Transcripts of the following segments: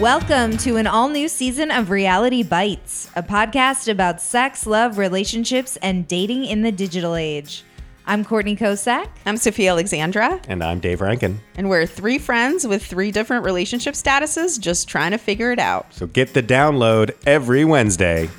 Welcome to an all new season of Reality Bites, a podcast about sex, love, relationships, and dating in the digital age. I'm Courtney Kocak. I'm Sofiya Alexandra, And I'm Dave Rankin. and we're three friends with three different relationship statuses just trying to figure it out. So get the download every Wednesday.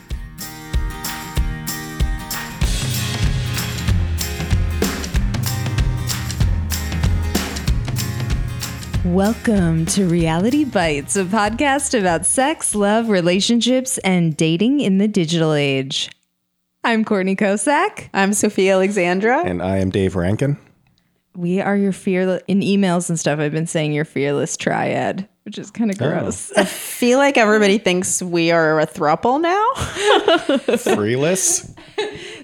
Welcome to Reality Bites, a podcast about sex, love, relationships, and dating in the digital age. I'm Courtney Kocak. I'm Sofiya Alexandra. And I am Dave Rankin. We are your fearless, in emails and stuff, I've been saying your fearless triad, which is kind of oh. gross. I feel like everybody thinks we are a throuple now. Freeless.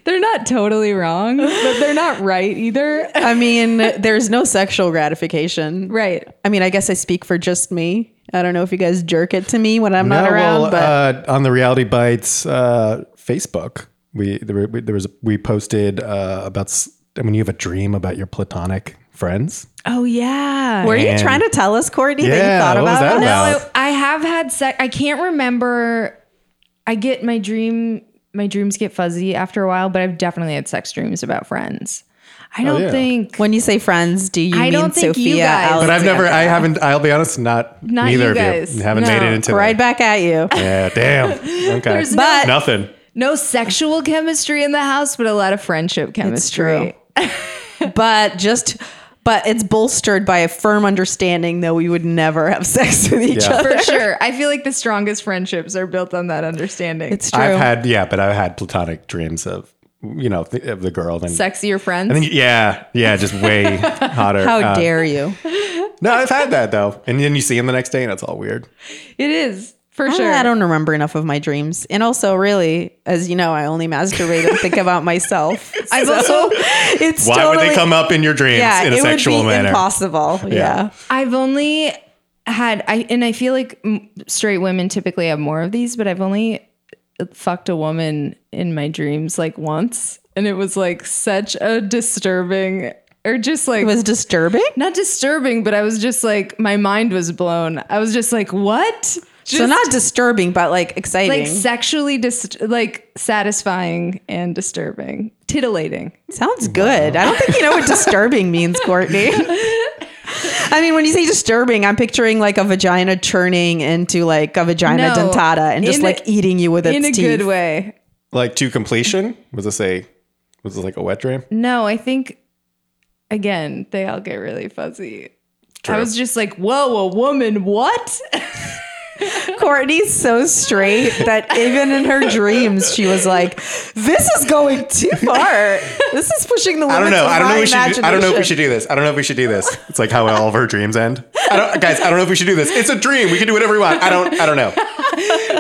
They're not totally wrong, but they're not right either. I mean, there's no sexual gratification. right. I mean, I guess I speak for just me. I don't know if you guys jerk it to me when I'm not around, well, but uh, on the Reality Bites uh, Facebook, we there, were- there was we posted uh, about I mean, you have a dream about your platonic friends. Oh, yeah. were you trying to tell us, Courtney, that you thought what was about that it? about? No, I, I have had sex. I can't remember. I get my dream. My dreams get fuzzy after a while, but I've definitely had sex dreams about friends. I don't yeah. think. When you say friends, do you I mean don't think you Sofiya? guys- Alex- But I've never, I haven't, I'll be honest, not, Not neither you of you. Haven't made it into right the, back at you. Yeah, damn. Okay. There's no- But Nothing. No sexual chemistry in the house, but a lot of friendship chemistry. but just but it's bolstered by a firm understanding that we would never have sex with each Yeah. other. For sure. I feel like the strongest friendships are built on that understanding. It's true. I've had, yeah, but I've had platonic dreams of, you know, th- of the girl. Then, sexier friends. and then, yeah, yeah, just way hotter. How Uh, dare you? No, I've had that though. And then you see him the next day and it's all weird. it is for sure. I don't remember enough of my dreams. And also really, as you know, I only masturbate and think about myself. I've So also- it's Why totally, would they come up in your dreams yeah, in a it sexual would be manner? impossible. Yeah. I've only had I and I feel like straight women typically have more of these, but I've only fucked a woman in my dreams like once, and it was like such a disturbing or just like It was disturbing. not disturbing, but I was just like my mind was blown. I was just like, what? Just so not disturbing, but like exciting. like sexually dis- like satisfying and disturbing, titillating. Sounds good. I don't think you know what disturbing means, Courtney. I mean, when you say disturbing, I'm picturing like a vagina turning into like a vagina No, dentata and just like a- eating you with its teeth. in a teeth. good way. Like to completion? Was this a was this like a wet dream? No, I think again they all get really fuzzy. True. I was just like, "Whoa, a woman? What?" Courtney's so straight that even in her dreams, she was like, "This is going too far. This is pushing the limits I don't know. I don't know. If we should. I don't know if we should do this. I don't know if we should do this. It's like how all of her dreams end. I don't, guys. I don't know if we should do this. It's a dream. We can do whatever we want. I don't. I don't know.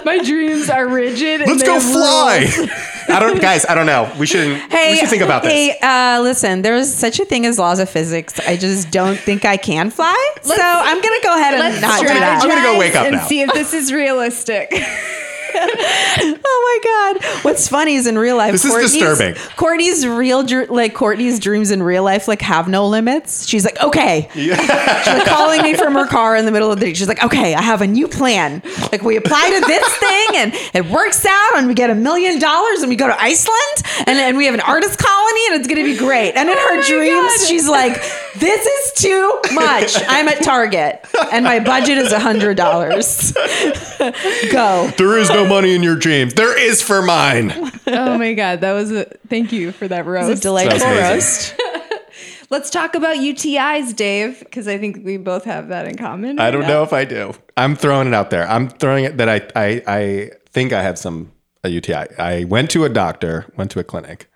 My dreams are rigid. Let's they go fly. I don't, guys. I don't know. We shouldn't. Hey, we should think about this. Hey, uh, listen, there's such a thing as laws of physics. I just don't think I can fly. so I'm going to go ahead and not do that. I'm gonna go wake up and now. see if this is realistic. Oh my god! What's funny is in real life, This is Courtney's- disturbing. Courtney's real, dr- like Courtney's dreams in real life, like have no limits. She's like, okay, she's like calling me from her car in the middle of the day. She's like, okay, I have a new plan. Like we apply to this thing and it works out, and we get a million dollars, and we go to Iceland, and and we have an artist colony, and it's gonna be great. And in oh her dreams, God. she's like, this is too much. I'm at Target, and my budget is a hundred dollars. go. There is no money in your dreams. There is for mine. oh my god, that was a thank you for that roast. It's a delightful Sounds amazing. roast. Let's talk about UTIs, Dave, because I think we both have that in common. I don't know if I do. I'm throwing it out there. I'm throwing it that I I, I think I have some a UTI. I went to a doctor, went to a clinic,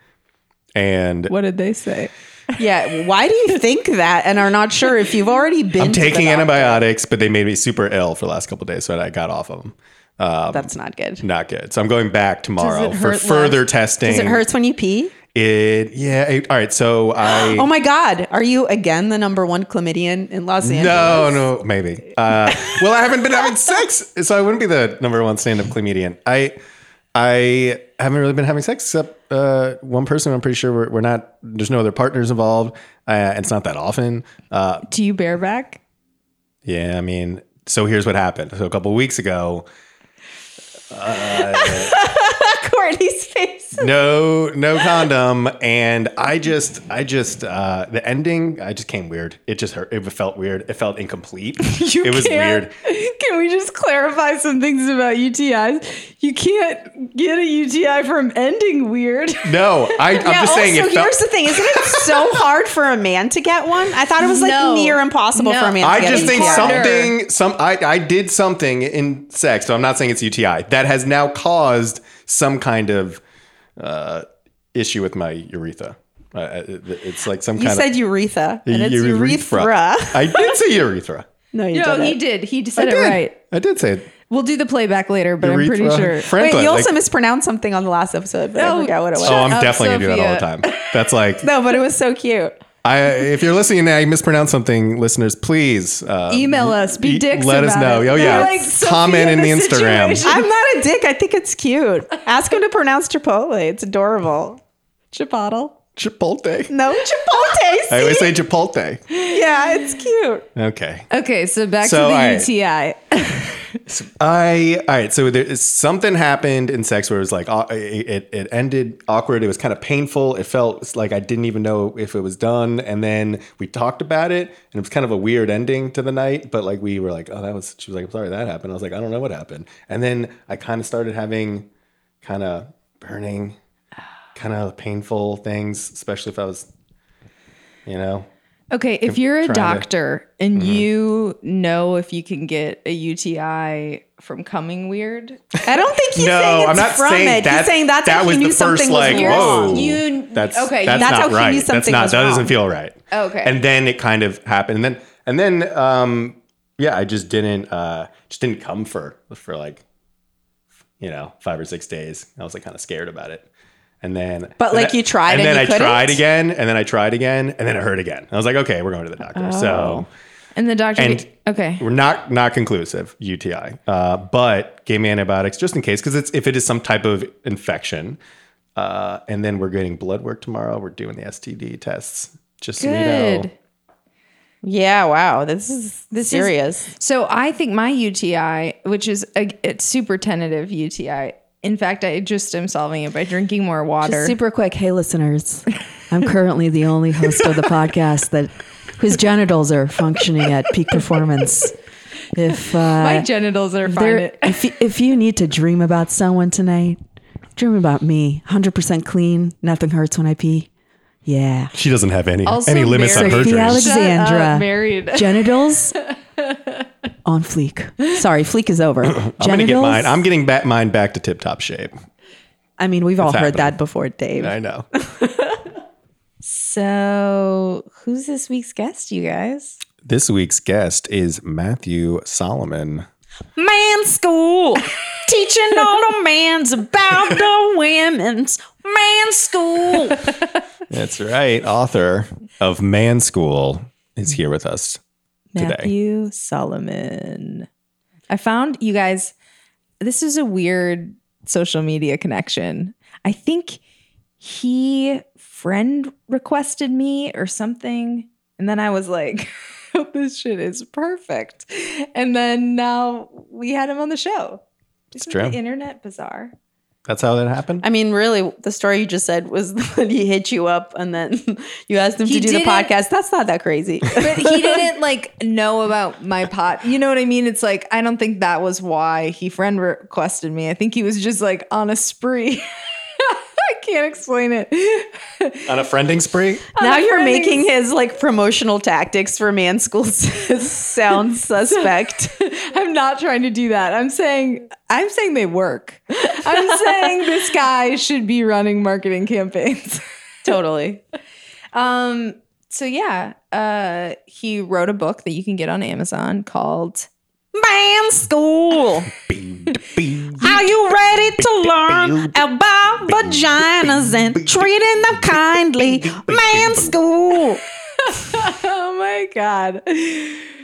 and What did they say? Yeah. Why do you think that and are not sure if you've already been I'm to the taking antibiotics, but they made me super ill for the last couple of days, so I got off of them. That's not good. Not good. So I'm going back tomorrow for further less? testing. Does it hurts when you pee? It yeah. it- all right. So I Oh my God. Are you again the number one chlamydian in Los Angeles? no no maybe. Uh, well, I haven't been having sex, so I wouldn't be the number one stand up comedian. I I haven't really been having sex except uh, one person. I'm pretty sure we're, we're not. There's no other partners involved. Uh, it's not that often. Uh, Do you bareback? yeah, I mean, so here's what happened. So a couple weeks ago, Uh, Courtney's face. no no condom and i just i just uh the ending i just came weird it just hurt it felt weird it felt incomplete You it was can't- weird Can we just clarify some things about UTIs? You can't get a UTI from ending weird. no I, i'm Yeah, just saying also, it felt here's the thing: isn't it so hard for a man to get one? I thought it was like No. near impossible No. for a man. to I get just think harder. something some I, I did something in sex, so I'm not saying it's UTI, that has now caused some kind of uh, issue with my urethra. Uh, it- it's like some You kind of. You said urethra, and it's urethra. urethra. I did say urethra. No, you No, didn't. he did. He I said it did. right. I did say it. We'll do the playback later, but I'm pretty sure. Franklin, Wait, you also like- mispronounced something on the last episode, but I forgot what it was. Oh, I'm up, definitely gonna do that all the time. That's like No, but it was so cute. I if you're listening and I mispronounce something, listeners, please uh, Email us. Be dicks Let us know. it. Oh yeah, like comment in in the a Instagram. situation. I'm not a dick. I think it's cute. Ask him to pronounce Chipotle. It's adorable. Chipotle. Chipotle. No, Chipotle. I always say Chipotle. yeah, it's cute. Okay. Okay, so back So, to the all right. UTI. I all right. So there is something happened in sex where it was like it it ended awkward. It was kind of painful. It felt like I didn't even know if it was done. And then we talked about it, and it was kind of a weird ending to the night. But like we were like, oh, that was. She was like, I'm sorry that happened. I was like, I don't know what happened. And then I kind of started having kind of burning, kind of painful things, especially if I was, you know. Okay, if you're a trying to- Mm-hmm. doctor and you know if you can get a UTI from coming weird, I don't think he's No, saying it's I'm not from saying it. that. He's saying that's that how was he the knew first something like, was whoa. You- that's okay, That's, That's not how he right. knew that's not. was That doesn't wrong. feel right. Okay. And then it kind of happened, and then and then um yeah, I just didn't uh just didn't come for for like you know five or six days. I was like kind of scared about it. And then, But, and like, then- you tried and and then I couldn't? tried again, and then I tried again, and then it hurt again. I was like, okay, we're going to the doctor. So and the doctor, And- okay, we're not not conclusive UTI, uh, but gave me antibiotics just in case because it's if it is some type of infection. Uh, and then we're getting blood work tomorrow. We're doing the STD tests. Just so you know. Yeah, wow. This is This is- serious. So I think my UTI, which is a it's super tentative UTI. In fact, I just am solving it by drinking more water. Super quick, hey listeners. I'm currently the only host of the podcast that whose genitals are functioning at peak performance. If my uh, genitals are fine. if you, if you need to dream about someone tonight, dream about me. 100% clean. Nothing hurts when I pee. Yeah. She doesn't have any Also any limits on her Sophie dreams. Alex- Shut up, Alexandra. married. Genitals on fleek. Sorry, fleek is over. I'm gonna get mine. I'm getting back mine back to tip top shape. I mean, we've all It's heard happening. that before, Dave. I know. So who's this week's guest, you guys? this week's guest is Matthew Solomon. Man school. Teaching all the mans about the women's man school. That's right. Author of Man School is here with us today. Matthew Solomon. I found you guys. This is a weird social media connection. I think he friend requested me or something, and then I was like, "This shit is perfect." And then now we had him on the show. Isn't true. the internet bizarre? That's how that happened. I mean, really, the story you just said was when he hit you up and then you asked him He to do the podcast. That's not that crazy. But he didn't like know about my pot. You know what I mean? It's like I don't think that was why he friend requested me. I think he was just like on a spree. I can't explain it. On a friending spree? now you're friending- making his like promotional tactics for man school sound suspect. I'm not trying to do that. I'm saying I'm saying they work. I'm saying this guy should be running marketing campaigns. totally. Um so yeah, uh he wrote a book that you can get on Amazon called Man school. Are you ready to learn about vaginas and treating them kindly? Man school. Oh my god.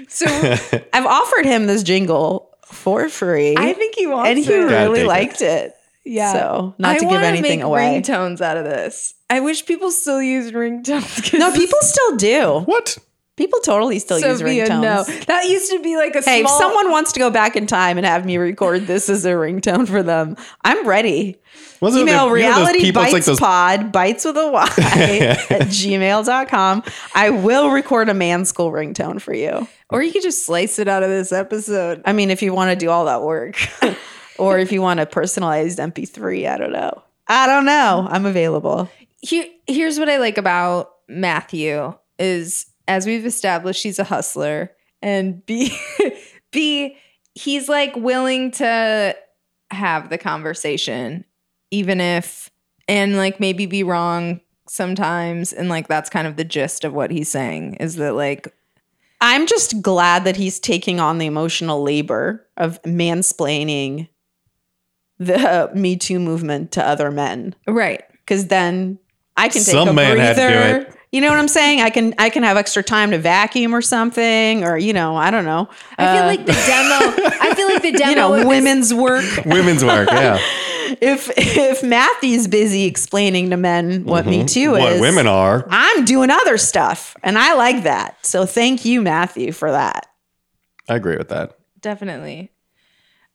So I've offered him this jingle for free. I think he wants and he it. Gotta really take it. liked it. Yeah. So, not I to give wanna anything make away. Ringtones out of this. I wish people still use ringtones. 'cause No, people still do. What? People totally still use Sofiya, ringtones. no. That used to be like a Hey, if someone wants to go back in time and have me record this as a ringtone for them, I'm ready. Wasn't Email the- you know reality people, bites like those- pod bites with a y at gmail.com. I will record a man school ringtone for you. or you could just slice it out of this episode. I mean, if you want to do all that work, or if you want a personalized MP3, I don't know. I don't know. I'm available. Here, here's what I like about Matthew is as we've established, he's a hustler, and B, B, he's like willing to have the conversation, even if and like maybe be wrong sometimes, and like that's kind of the gist of what he's saying is that like I'm just glad that he's taking on the emotional labor of mansplaining the Me Too movement to other men. right. Because then I can take Some a man had to do breather. It. You know what I'm saying? I can I can have extra time to vacuum or something, or you know, I don't know. I feel Uh, like the demo. I feel like the demo. you know, is- women's work. Women's work, yeah. if if Matthew's busy explaining to men what Me Too Mm-hmm. what is, women are. I'm doing other stuff, and I like that. So thank you, Matthew, for that. I agree with that. definitely.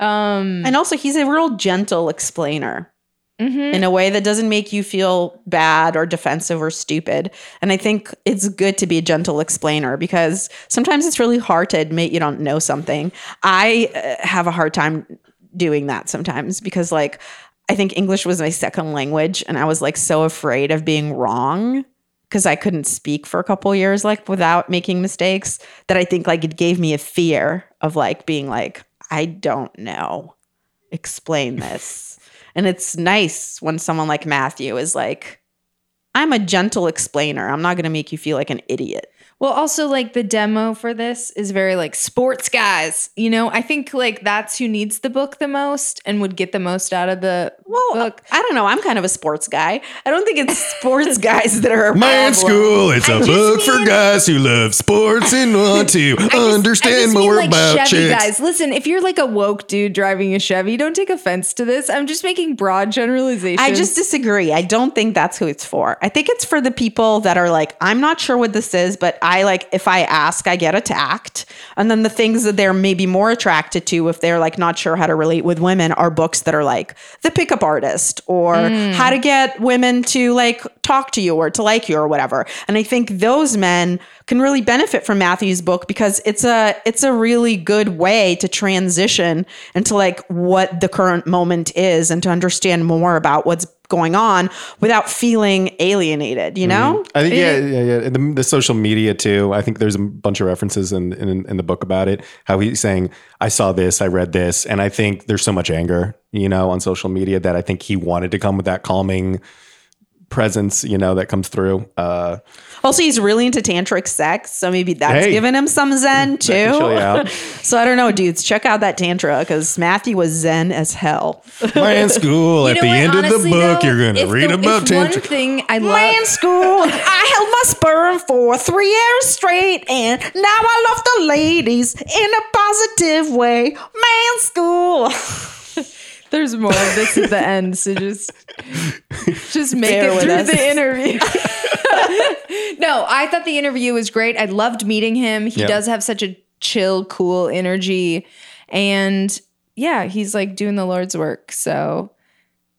Um, And also, he's a real gentle explainer mhm. in a way that doesn't make you feel bad or defensive or stupid. And I think it's good to be a gentle explainer because sometimes it's really hard to admit you don't know something. I uh, have a hard time doing that sometimes because, like, I think English was my second language, and I was like so afraid of being wrong because I couldn't speak for a couple years, like without making mistakes, that I think like it gave me a fear of like being like, I don't know. Explain this. And it's nice when someone like Matthew is like, I'm a gentle explainer. I'm not going to make you feel like an idiot. Well, also like the demo for this is very like sports guys. You know, I think like that's who needs the book the most and would get the most out of the Well, book. I don't know. I'm kind of a sports guy. I don't think it's sports guys that are a Man problem. School, it's a I just book for guys who love sports and want to I just- understand I just mean, more like, about Chevy chicks. guys. Listen, if you're like a woke dude driving a Chevy, don't take offense to this. I'm just making broad generalizations. I just disagree. I don't think that's who it's for. I think it's for the people that are like, I'm not sure what this is, but I like, if I ask, I get attacked. And then the things that they're maybe more attracted to, if they're like not sure how to relate with women, are books that are like The Pickup Artist or mm. How to Get Women to like talk to you or to like you or whatever. And I think those men can really benefit from Matthew's book because it's a it's a really good way to transition into like what the current moment is and to understand more about what's going on without feeling alienated, you know? I think yeah, yeah, yeah. The, the social media too. I think there's a bunch of references in, in in the book about it. How he's saying, "I saw this, I read this," and I think there's so much anger, you know, on social media that I think he wanted to come with that calming presence, you know, that comes through. Uh, Also, he's really into tantric sex, so maybe that's Hey. giving him some zen too. can chill you out. so I don't know, dudes. Check out that tantra because Matthew was zen as hell. Man School. At You know the what? end Honestly, of the book, though, you're going to read the- about if one tantra. thing I love. Man school. I held my sperm for three years straight, and now I love the ladies in a positive way. Man school. There's more of this at the end, so just just make Bear it through us. the interview. no, I thought the interview was great. I loved meeting him. He Yeah. does have such a chill, cool energy, and yeah, he's like doing the Lord's work. So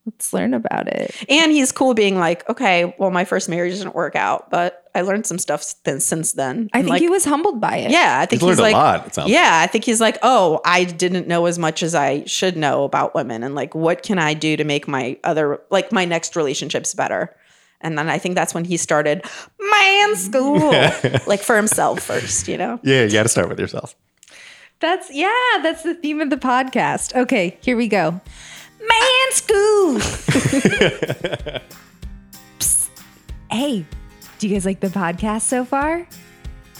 let's learn about it. And he's cool being like, okay, well, my first marriage didn't work out, but I learned some stuff since, since then. I And, think like, he was humbled by it. Yeah, I think He's he's, learned a like, lot, it sounds yeah, I think he's like, oh, I didn't know as much as I should know about women, and like, what can I do to make my other, like, my next relationships better? And then I think that's when he started man school, like for himself first, you know. Yeah, you got to start with yourself. That's yeah, that's the theme of the podcast. Okay, here we go. Man school. Psst. Hey, do you guys like the podcast so far?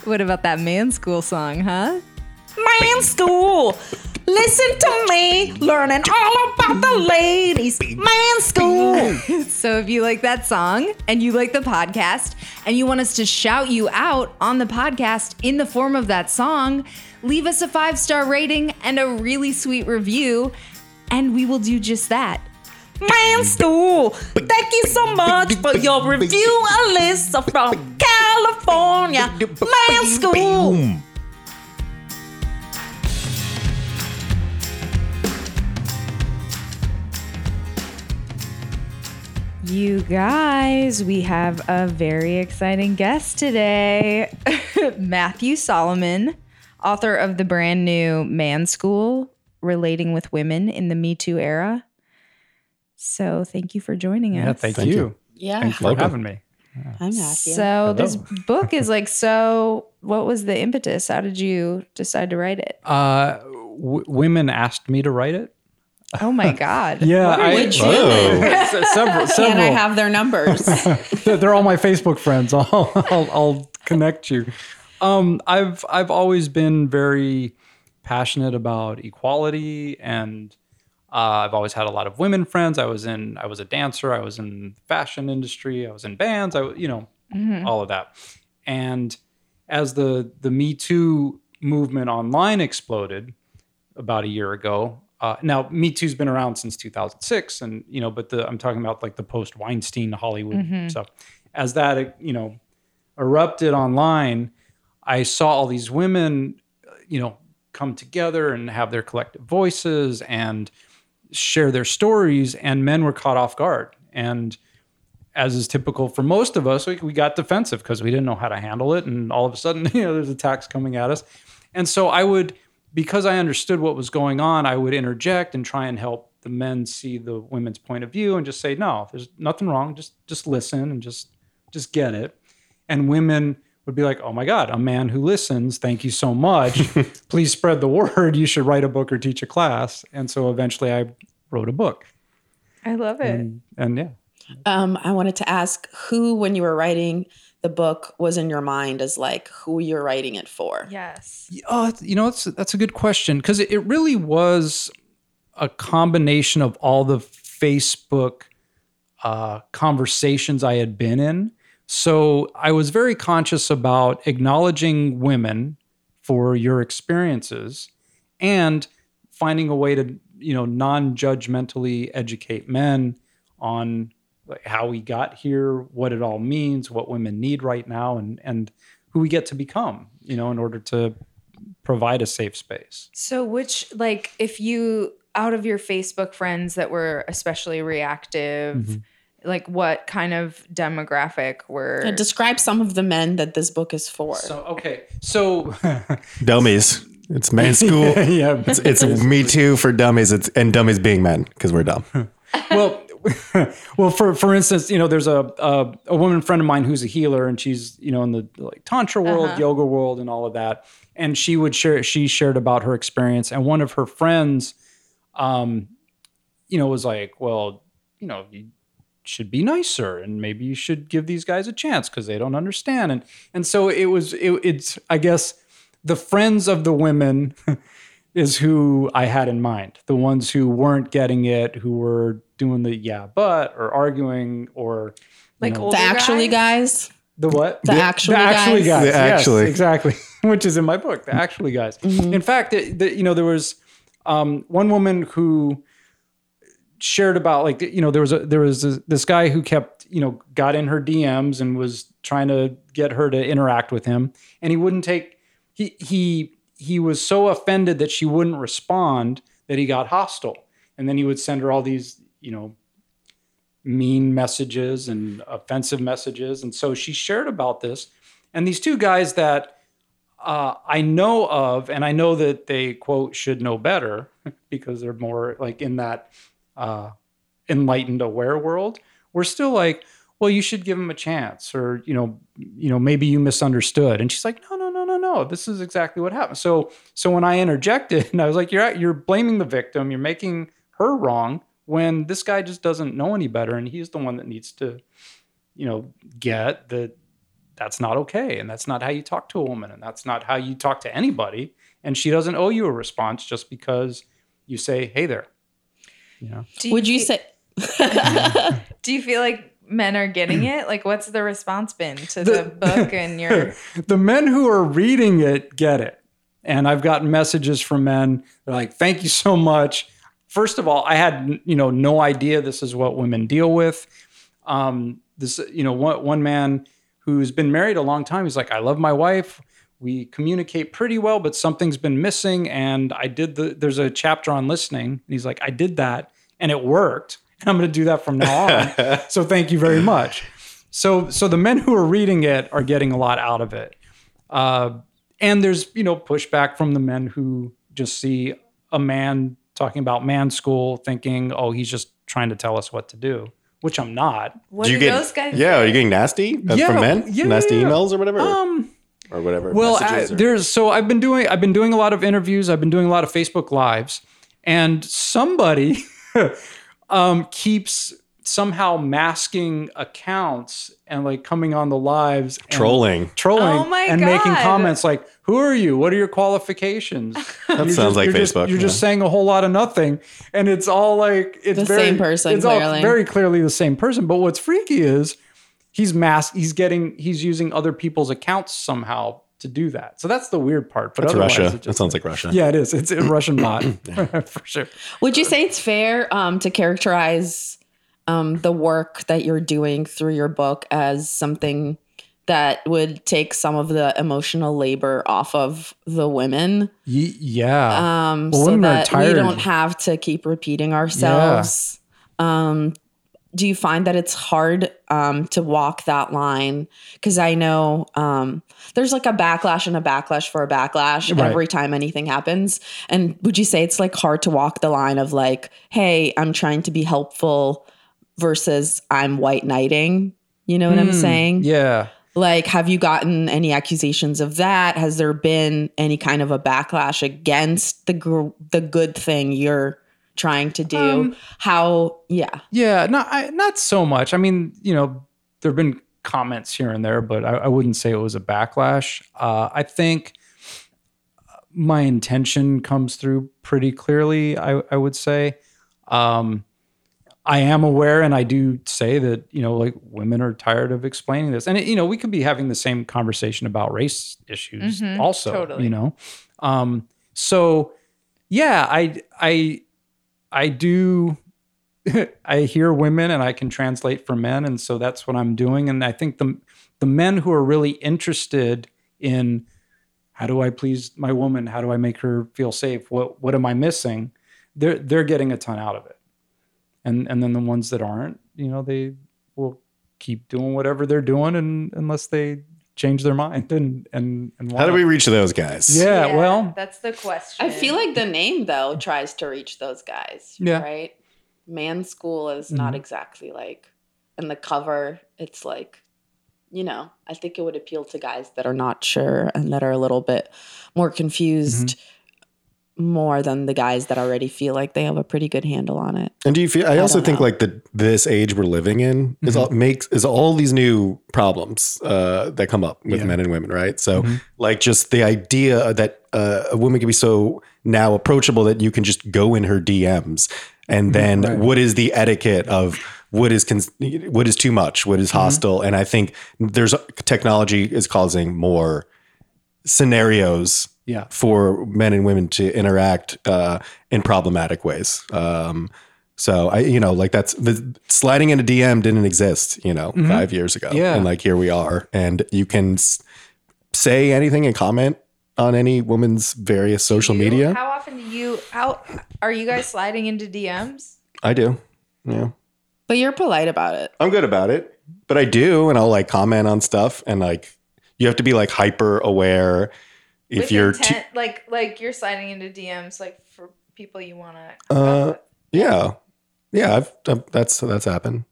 What about that man school song, huh? Man school. Listen to me, learning all about the ladies. Man school. So if you like that song and you like the podcast and you want us to shout you out on the podcast in the form of that song, leave us a five star rating and a really sweet review, and we will do just that. Man school. Thank you so much for your review, Alyssa from California. California Man School. You guys, we have a very exciting guest today. Matthew Solomon, author of the brand new Man School Relating with Women in the Me Too Era. So, thank you for joining us. Yeah, thank, Thank you. you. Yeah, Thanks for Welcome. having me. I'm Matthew. So, this book is like so. What was the impetus? How did you decide to write it? Uh, w- women asked me to write it. Oh my God. Yeah, I, Which Whoa. s- several, Can. I have their numbers? They're they're all my Facebook friends. I'll, I'll, I'll connect you. Um, I've I've always been very passionate about equality, and uh, I've always had a lot of women friends. I was in I was a dancer. I was in fashion industry. I was in bands. I, you know all of that. And as the the Me Too movement online exploded about a year ago. Uh, now, Me Too's been around since 2006, and you know, but the I'm talking about like the post Weinstein Hollywood stuff. As that you know erupted online, I saw all these women, uh, you know, come together and have their collective voices and share their stories, and men were caught off guard. And as is typical for most of us, we, we got defensive because we didn't know how to handle it, and all of a sudden, you know, there's attacks coming at us. And so I would, because I understood what was going on, I would interject and try and help the men see the women's point of view and just say, no, there's nothing wrong. Just just listen and just just get it. And women would be like, oh my God, a man who listens, thank you so much. Please spread the word. You should write a book or teach a class. And so eventually I wrote a book. I love it. And, and yeah. um, I wanted to ask who, when you were writing the book, was in your mind as like who you're writing it for. yes. Oh, you know, that's that's a good question because it, it really was a combination of all the Facebook uh, conversations I had been in. So I was very conscious about acknowledging women for your experiences and finding a way to, you know, non-judgmentally educate men on like how we got here, what it all means, what women need right now, and and who we get to become, you know, in order to provide a safe space. So, which, like, if you, out of your Facebook friends that were especially reactive, mm-hmm. Like, what kind of demographic were. Uh, Describe some of the men that this book is for. So okay, so Dummies. It's man school. yeah, It's, it's me too for dummies. It's and dummies being men because we're dumb. well, well, for for instance, you know, there's a, a a woman friend of mine who's a healer, and she's you know in the like tantra world, yoga world, and all of that. And she would share. She shared about her experience, and one of her friends, um, you know, was like, well, you know, you should be nicer, and maybe you should give these guys a chance because they don't understand. And and so it was. It, it's I guess the friends of the women is who I had in mind. The ones who weren't getting it, who were doing the yeah, but or arguing or like, know, older the actually guys? guys. the what? The actually the actually guys. guys. The yes, actually. exactly. Which is in my book, the actually guys. In fact, the, the, you know, there was um, one woman who shared about like you know there was a there was a, this guy who kept you know got in her DMs and was trying to get her to interact with him. And he wouldn't take he he he was so offended that she wouldn't respond that he got hostile. And then he would send her all these you know mean messages and offensive messages. And so she shared about this. And these two guys that uh, I know of, and I know that they quote should know better because they're more like in that uh, enlightened, aware world. We're still like, well, you should give him a chance, or you know, you know, maybe you misunderstood. And she's like, no, no, no, no, no. This is exactly what happened. So, so when I interjected, and I was like, you're at, you're blaming the victim, you're making her wrong when this guy just doesn't know any better, and he's the one that needs to, you know, get that that's not okay and that's not how you talk to a woman and that's not how you talk to anybody and she doesn't owe you a response just because you say hey there you know Do Would you fe- say Do you feel like men are getting it? Like, what's the response been to the, book and your. the men who are reading it get it and i've gotten messages from men they're like thank you so much first of all i had you know no idea this is what women deal with um, this you know one, one man who's been married a long time. He's like, I love my wife. We communicate pretty well, but something's been missing. And I did the, there's a chapter on listening. And he's like, I did that and it worked. And I'm going to do that from now on. so thank you very much. So, so the men who are reading it are getting a lot out of it. Uh, and there's, you know, pushback from the men who just see a man talking about man school thinking, oh, he's just trying to tell us what to do, which I'm not. What Do do, you get those guys yeah? Are you getting nasty uh, Yeah, from men? yeah, nasty yeah. emails or whatever, Um, or whatever. Well, I, messages or- there's so I've been doing I've been doing a lot of interviews. I've been doing a lot of Facebook lives, and somebody um, keeps somehow masking accounts and like coming on the lives and trolling. trolling Oh my and making comments like who are you? What are your qualifications? That sounds like you're just, Facebook, you're just saying a whole lot of nothing and it's all like it's The very, same person, it's all clearly. very clearly the same person. But what's freaky is he's mass he's getting he's using other people's accounts somehow to do that. So that's the weird part but That's otherwise Russia. it That sounds like Russia. yeah it is. It's a russian bot for sure. Would you say it's fair um, to characterize um, the work that you're doing through your book as something that would take some of the emotional labor off of the women? Ye- yeah. Um, Well, so women are that we don't have to keep repeating ourselves? Um, do you find that it's hard um, to walk that line? Because I know um, there's like a backlash and a backlash for a backlash Right. every time anything happens. And would you say it's like hard to walk the line of like, hey, I'm trying to be helpful versus I'm white knighting? You know what I'm saying? Hmm, yeah Like, have you gotten any accusations of that? Has there been any kind of a backlash against the gr- the good thing you're trying to do? Um, How? Yeah, Yeah, not I, not so much. I mean, you know, there have been comments here and there, but I, I wouldn't say it was a backlash. Uh, I think my intention comes through pretty clearly. I, I would say. Um, I am aware, and I do say that you know, like women are tired of explaining this, and it, you know, we could be having the same conversation about race issues also. totally. You know, um, so yeah, I I I do I hear women and I can translate for men, and so that's what I'm doing. And I think the the men who are really interested in how do I please my woman, how do I make her feel safe, what what am I missing, they're they're getting a ton out of it. And and then the ones that aren't, you know, they will keep doing whatever they're doing, and unless they change their mind and and and How do we reach those guys? Yeah, well, that's the question. I feel like the name though tries to reach those guys. Yeah. right. Man School is not mm-hmm. exactly like, and the cover it's like, you know, I think it would appeal to guys that are not sure and that are a little bit more confused. Mm-hmm. More than the guys that already feel like they have a pretty good handle on it. And do you feel? I also think know. like the this age we're living in is all makes is all these new problems uh, that come up with men and women, right? So like just the idea that uh, a woman can be so now approachable that you can just go in her DMs, and then what is the etiquette of what is cons- what is too much, what is hostile, and I think there's technology is causing more scenarios Yeah. for men and women to interact uh, in problematic ways. Um, so I, you know, like that's the sliding into DM didn't exist, you know, five years ago. Yeah. And like here we are, and you can s- say anything and comment on any woman's various social You- media. How often do you? How are you guys sliding into DMs? I do. Yeah. But you're polite about it. I'm good about it, but I do, and I'll like comment on stuff, and like you have to be like hyper aware if With you're too, intent, like like you're sliding into DMs like for people you want to. Uh, yeah, yeah. I've, I've that's that's happened.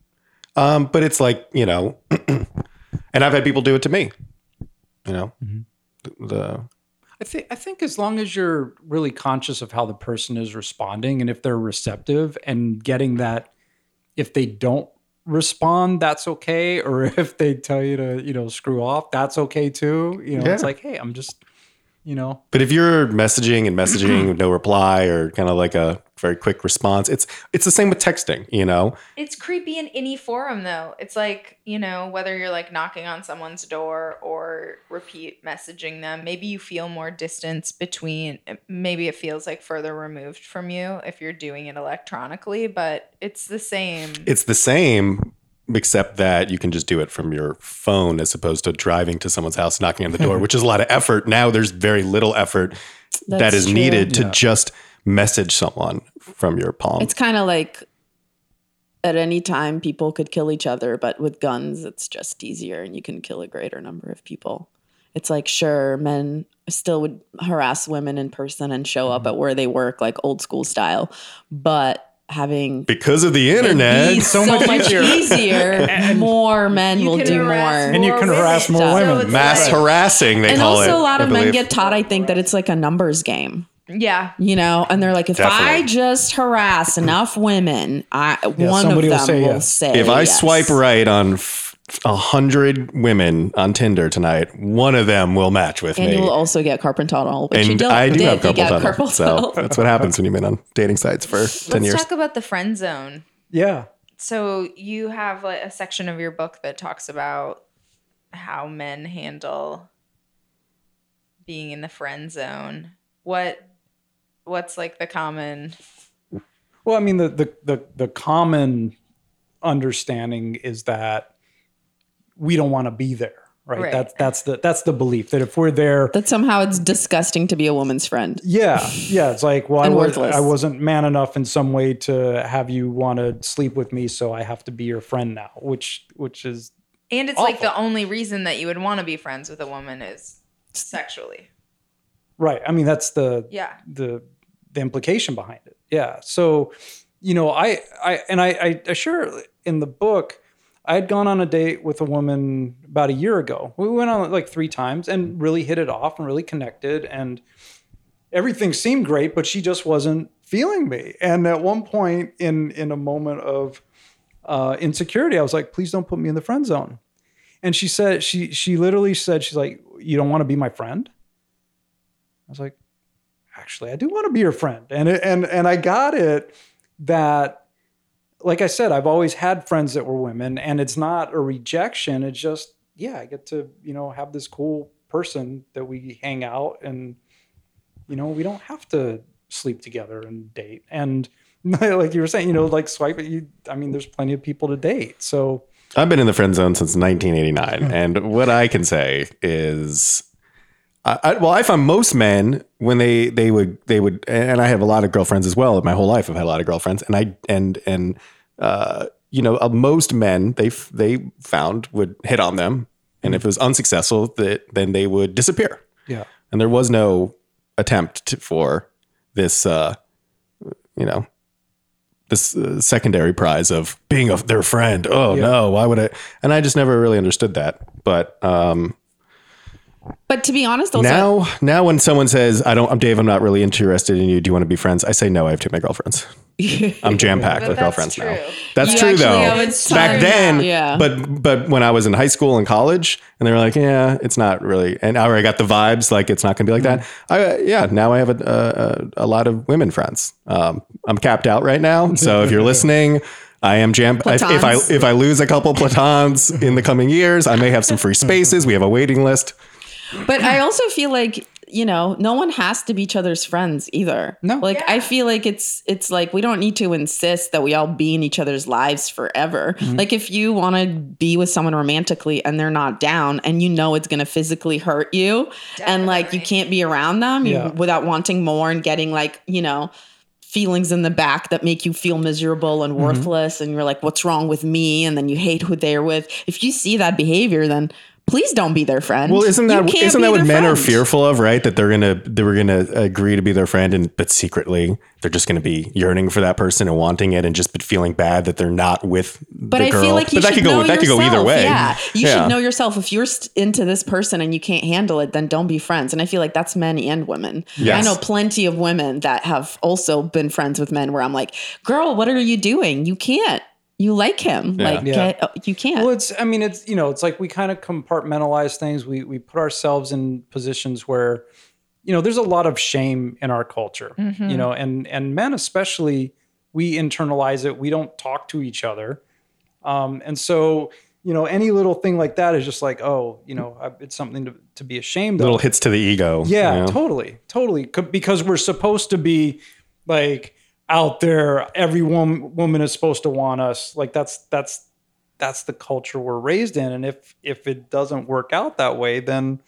Um, but it's like you know, and I've had people do it to me. You know, Mm-hmm. the, the I think I think as long as you're really conscious of how the person is responding and if they're receptive and getting that if they don't respond that's okay or if they tell you to you know screw off that's okay too you know it's like hey I'm just you know But if you're messaging and messaging with no reply or kind of like a very quick response, it's it's the same with texting. You know, It's creepy in any forum though. It's like, you know, whether you're like knocking on someone's door or repeat messaging them, maybe you feel more distance between eh, maybe it feels like further removed from you if you're doing it electronically, but it's the same. it's the same, except that you can just do it from your phone as opposed to driving to someone's house, knocking on the door, which is a lot of effort. Now there's very little effort that That's is true. needed to just message someone from your palm. It's kind of like at any time people could kill each other, but with guns, it's just easier and you can kill a greater number of people. It's like, sure, men still would harass women in person and show up mm-hmm. at where they work, like old school style, but having because of the internet. be so, much, easier, more men will do more. And you can harass more So women. it's Mass like- harassing, they and call it. also, a lot of men get taught, I think, that it's like a numbers game. Yeah. You know, and they're like, if I just harass enough women, I one of them will say will yes. say. if I swipe right on f- a hundred women on Tinder tonight, one of them will match with and me. And you will also get carpal tunnel, which you and don't. I do did. have You carpal get tunnel, carpal so that's what happens when you've been on dating sites for 10 Let's years. talk about the friend zone. Yeah. So you have like a section of your book that talks about how men handle being in the friend zone. What what's like the common Well, I mean, the the the, the common understanding is that we don't want to be there, right? Right. That's that's the that's the belief that if we're there, that somehow it's disgusting to be a woman's friend. yeah, yeah, it's like, well, I, was, worthless. I wasn't man enough in some way to have you want to sleep with me, so I have to be your friend now, which which is and it's like the only reason that you would want to be friends with a woman is sexually. right. I mean, that's the Yeah. the the implication behind it. Yeah. So, you know, I I and I I assure in the book I had gone on a date with a woman about a year ago. We went on like three times and really hit it off and really connected and everything seemed great, but she just wasn't feeling me. And at one point in in a moment of uh, insecurity, I was like, "Please don't put me in the friend zone." And she said, she she literally said, "She's like, you don't want to be my friend." I was like, actually, I do want to be your friend. And it, and and I got it that, like I said, I've always had friends that were women, and it's not a rejection. It's just, yeah, I get to you know have this cool person that we hang out, and you know we don't have to sleep together and date. And like you were saying, you know, like swipe it. You, I mean, there's plenty of people to date. So I've been in the friend zone since 1989, and what I can say is, I, I, well, I found most men when they they would they would, and I have a lot of girlfriends as well. My whole life, I've had a lot of girlfriends, and I and and uh, you know, uh, most men they f- they found would hit on them, and if it was unsuccessful, that then they would disappear, yeah, and there was no attempt to, for this, uh, you know. This uh, secondary prize of being a, their friend. Oh no, why would I? And I just never really understood that. But um, But to be honest, also, now, now when someone says, "I don't, I'm Dave, I'm not really interested in you. Do you want to be friends?" I say, "No, I have too many girlfriends. I'm jam packed with that's girlfriends now." That's You true though. Back then. Yeah. But but when I was in high school and college, and they were like, "Yeah, it's not really," and now I already got the vibes like it's not going to be like that. I yeah, now I have a a, a lot of women friends. Um, I'm capped out right now, so if you're listening. I am jam. If, if I if I lose a couple platons in the coming years, I may have some free spaces. We have a waiting list. But I also feel like you know, no one has to be each other's friends either. No. like I feel like it's it's like we don't need to insist that we all be in each other's lives forever. Mm-hmm. Like if you want to be with someone romantically and they're not down, and you know it's going to physically hurt you, and like you can't be around them you- Yeah. without wanting more and getting like you know feelings in the back that make you feel miserable and mm-hmm. worthless and you're like what's wrong with me and then you hate who they're with if you see that behavior then please don't be their friend Well, isn't that can't that what men are fearful of, right? That they're gonna they were gonna agree to be their friend, and but secretly they're just gonna be yearning for that person and wanting it, and just but feeling bad that they're not with but the I girl. feel like you but that could go that could go either way. Yeah, you Yeah. should know yourself. If you're st- into this person and you can't handle it, then don't be friends. And I feel like that's men and women. Yes. I know plenty of women that have also been friends with men where I'm like, girl, what are you doing? You can't. You like him. Yeah. Like, Yeah. get, oh, you can't. Well, it's I mean it's you know it's like we kind of compartmentalize things. We we put ourselves in positions where you know there's a lot of shame in our culture. You know, and and men especially we internalize it. We don't talk to each other, um, and so you know any little thing like that is just like oh you know it's something to, to be ashamed Little of. Little hits to the ego. Yeah, you know? totally, totally. Because we're supposed to be like out there. Every woman woman is supposed to want us. Like that's that's that's the culture we're raised in and if if it doesn't work out that way then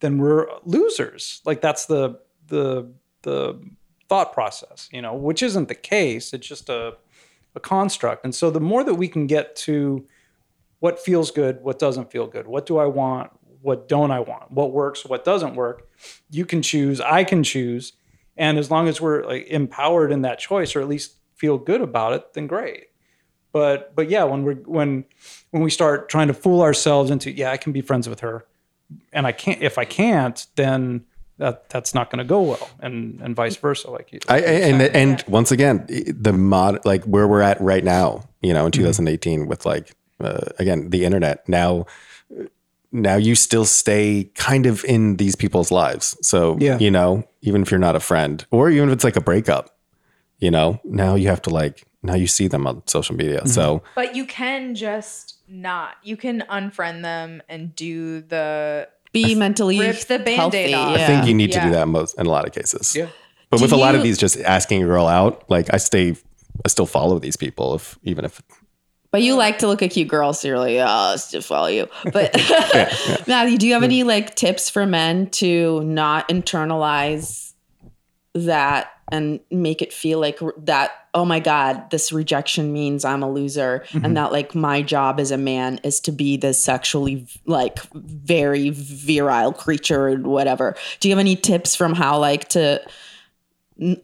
then we're losers like that's the the the thought process you know which isn't the case it's just a a construct and so the more that we can get to what feels good what doesn't feel good what do i want what don't i want what works what doesn't work you can choose i can choose and as long as we're like empowered in that choice or at least feel good about it then great. But but yeah when we're when when we start trying to fool ourselves into yeah i can be friends with her and i can't if i can't then that that's not going to go well and and vice versa like you I, I- and and once again, the mod like where we're at right now, you know, in 2018 with like uh, again the internet. Now. Now you still stay kind of in these people's lives, so Yeah. you know, even if you're not a friend, or even if it's like a breakup, you know, now you have to like now you see them on social media. Mm-hmm. So But you can just not. You can unfriend them and do the Be mentally Rip the Band-Aid healthy. off. I think you need to do that most in a lot of cases. Yeah. But Do with a lot of these, just asking a girl out, like I stay, I still follow these people if even if But you like to look at cute girls, so you're like, oh, let's just follow you. But Matthew, do you have any like tips for men to not internalize that and make it feel like that, oh my God, this rejection means I'm a loser. And mm-hmm. that like my job as a man is to be this sexually like very virile creature or whatever. Do you have any tips from how like to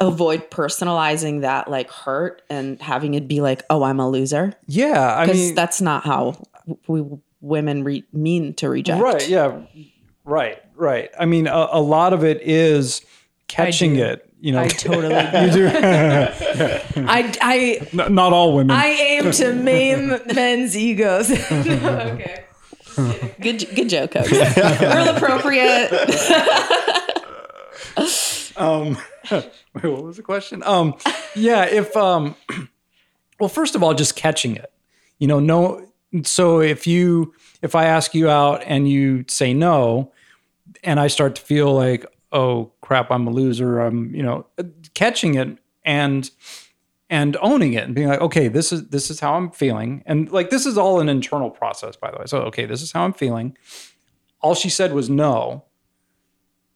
avoid personalizing that like hurt and having it be like, oh, I'm a loser? yeah i mean that's not how we women re- mean to reject. Right. Yeah. Right. Right. I mean, a, a lot of it is catching it. You know, I totally you do. I I N- Not all women. I aim to maim men's egos. okay. Good, good joke, Coach. Real appropriate. um, wait, what was the question? Um, yeah. If um, well, first of all, just catching it. You know, no. So if you if I ask you out and you say no, and I start to feel like, oh crap, I'm a loser. I'm you know, catching it and and owning it and being like, okay, this is this is how I'm feeling, and like this is all an internal process, by the way. So okay, this is how I'm feeling. All she said was no.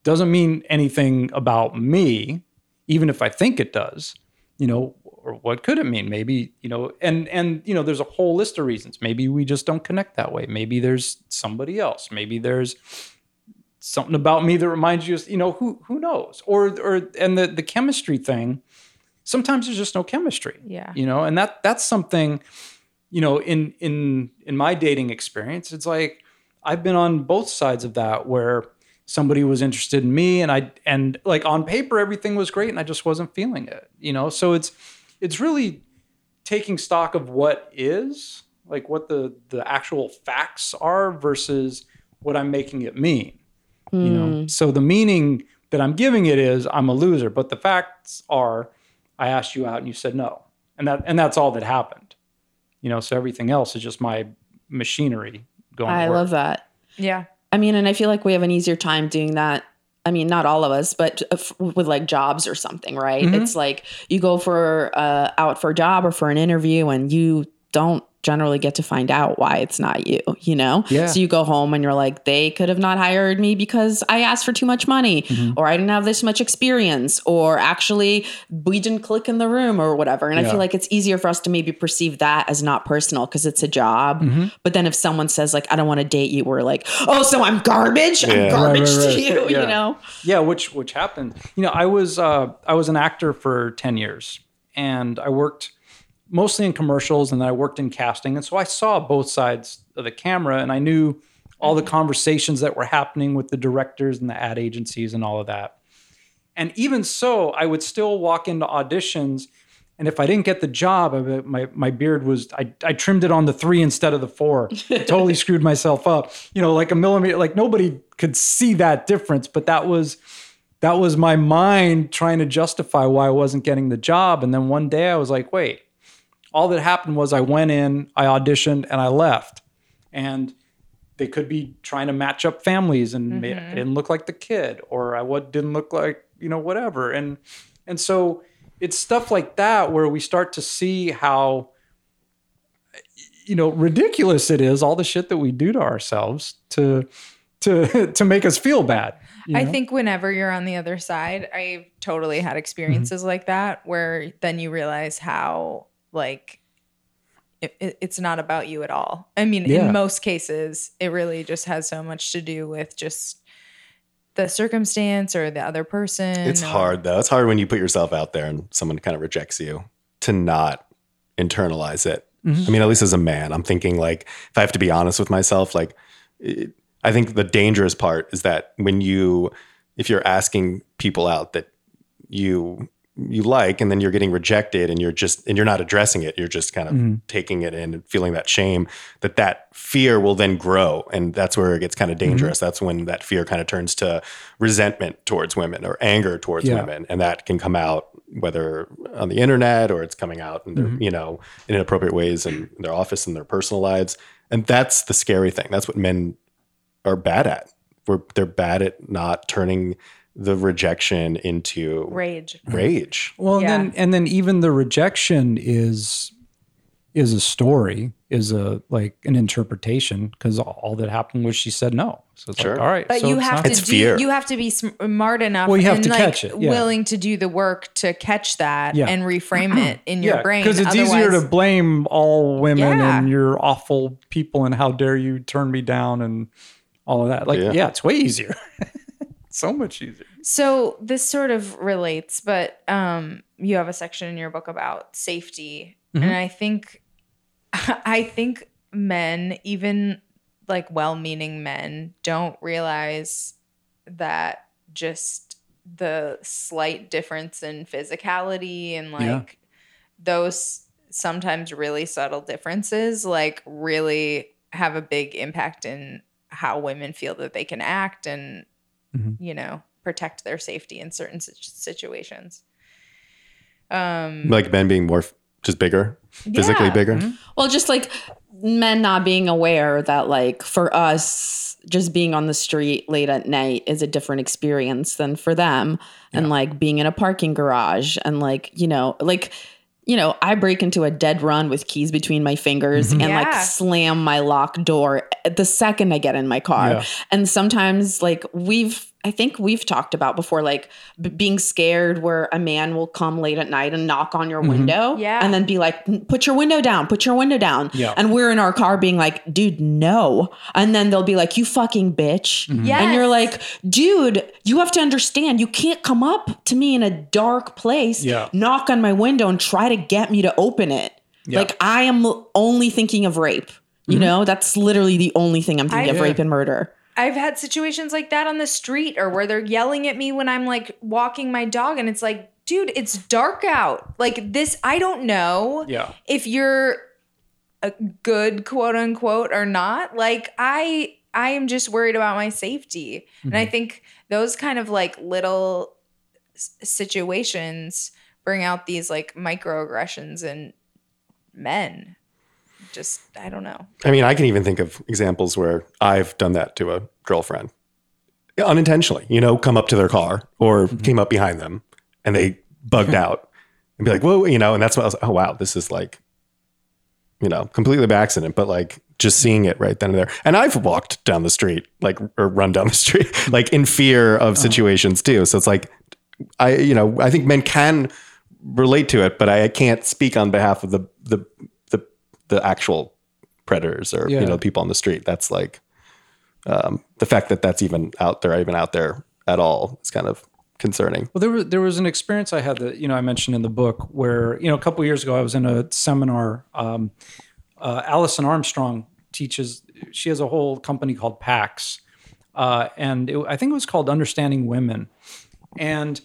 Doesn't mean anything about me, even if I think it does. You know, or what could it mean? Maybe you know, and and you know, there's a whole list of reasons. Maybe we just don't connect that way. Maybe there's somebody else. Maybe there's something about me that reminds you, of, you know, who who knows? Or or and the the chemistry thing. Sometimes there's just no chemistry. Yeah. You know, and that that's something, you know, in in in my dating experience, it's like I've been on both sides of that where somebody was interested in me and I and like on paper everything was great and I just wasn't feeling it. You know, so it's it's really taking stock of what is, like what the the actual facts are versus what I'm making it mean you know hmm. so the meaning that i'm giving it is i'm a loser but the facts are i asked you out and you said no and that and that's all that happened you know so everything else is just my machinery going I to work. love that. Yeah. I mean, and I feel like we have an easier time doing that. I mean, not all of us, but f- with like jobs or something, right? It's like you go for uh, out for a job or for an interview, and you don't generally get to find out why it's not you, you know? Yeah. So you go home and you're like, they could have not hired me because I asked for too much money, or I didn't have this much experience, or actually we didn't click in the room or whatever. And I feel like it's easier for us to maybe perceive that as not personal because it's a job. But then if someone says like, I don't want to date you, we're like, oh, so I'm garbage. I'm Yeah. garbage Right, right, to you, Yeah. you know? yeah which which happened you know i was uh i was an actor for 10 years and i worked mostly in commercials and then i worked in casting and so i saw both sides of the camera and i knew all the conversations that were happening with the directors and the ad agencies and all of that and even so i would still walk into auditions and if I didn't get the job, I, my my beard was I, I trimmed it on the three instead of the four. totally screwed myself up. You know, like a millimeter. Like nobody could see that difference, but that was that was my mind trying to justify why I wasn't getting the job. And then one day I was like, wait, all that happened was I went in, I auditioned, and I left. And they could be trying to match up families and ma- I didn't look like the kid or I what didn't look like, you know, whatever. And and so it's stuff like that where we start to see how you know ridiculous it is all the shit that we do to ourselves to to to make us feel bad. I know? think whenever you're on the other side, I've totally had mm-hmm. experiences like that where then you realize how like it, it- it's not about you at all. I mean, Yeah. in most cases, it really just has so much to do with just the circumstance or the other person. It's or- hard though. It's hard when you put yourself out there and someone kind of rejects you to not internalize it. Mm-hmm. I mean, at least as a man, I'm thinking like if I have to be honest with myself, like it, I think the dangerous part is that when you if you're asking people out that you you like and then you're getting rejected and you're just and you're not addressing it. You're just kind of mm-hmm. taking it in and feeling that shame that that fear will then grow. And that's where it gets kind of mm-hmm. dangerous. That's when that fear kind of turns to resentment towards women or anger towards Yeah. women. And that can come out whether on the internet or it's coming out in their mm-hmm. you know in inappropriate ways in their office and their personal lives. And that's the scary thing. That's what men are bad at. We're they're bad at not turning the rejection into rage. rage. Well, Yeah. and then and then even the rejection is is a story, is a like an interpretation because all that happened was she said no. So it's Sure. like, all right, But so you it's have not- to It's do, fear. you have to be smart enough Well, you have and to like catch it, yeah. willing to do the work to catch that Yeah. and reframe it in your brain. because it's easier to blame all women Yeah. and you're awful people and how dare you turn me down and all of that. Like, Yeah. yeah, it's way easier, so much easier. So this sort of relates, but um, you have a section in your book about safety, and I think, I think men, even like well-meaning men, don't realize that just the slight difference in physicality and like Yeah. those sometimes really subtle differences, like really have a big impact in how women feel that they can act and you know protect their safety in certain situations um Like men being more f- just bigger, physically Yeah. bigger. Well, just like men not being aware that, like, for us, just being on the street late at night is a different experience than for them. And like being in a parking garage and like, you know, like, you know, I break into a dead run with keys between my fingers mm-hmm. and like slam my locked door eh, the second I get in my car. Yeah. And sometimes, like, we've, I think we've talked about before, like b- being scared where a man will come late at night and knock on your mm-hmm. window Yeah. and then be like, put your window down, put your window down. Yeah. And we're in our car being like, dude, no. And then they'll be like, you fucking bitch. Mm-hmm. Yes. And you're like, dude, you have to understand, you can't come up to me in a dark place, Yeah. knock on my window and try to get me to open it. Yeah. Like, I am only thinking of rape. You mm-hmm. know, that's literally the only thing I'm thinking I- of rape and murder. I've had situations like that on the street or where they're yelling at me when i'm like walking my dog and it's like dude it's dark out. Like this i don't know Yeah. if you're a good quote unquote or not. Like i i am just worried about my safety. And i mm-hmm. think those kind of like little situations bring out these like microaggressions in men just i don't know. I mean, I can even think of examples where I've done that to a girlfriend. Unintentionally, you know, come up to their car or mm-hmm. came up behind them and they bugged out and be like, whoa, you know, and that's what I was like, oh, wow, this is like, you know, completely by accident, but like just seeing it right then and there. And I've walked down the street, like, or run down the street, like in fear of oh. situations too. So it's like, I, you know, I think men can relate to it, but I can't speak on behalf of the, the, the, actual predators or Yeah. you know people on the street that's like um, the fact that that's even out there even out there at all is kind of concerning Well, there was there was an experience I had that you know I mentioned in the book where you know a couple years ago I was in a seminar. Um, uh, Alison Armstrong teaches. She has a whole company called PAX, uh, and it, I think it was called Understanding Women. And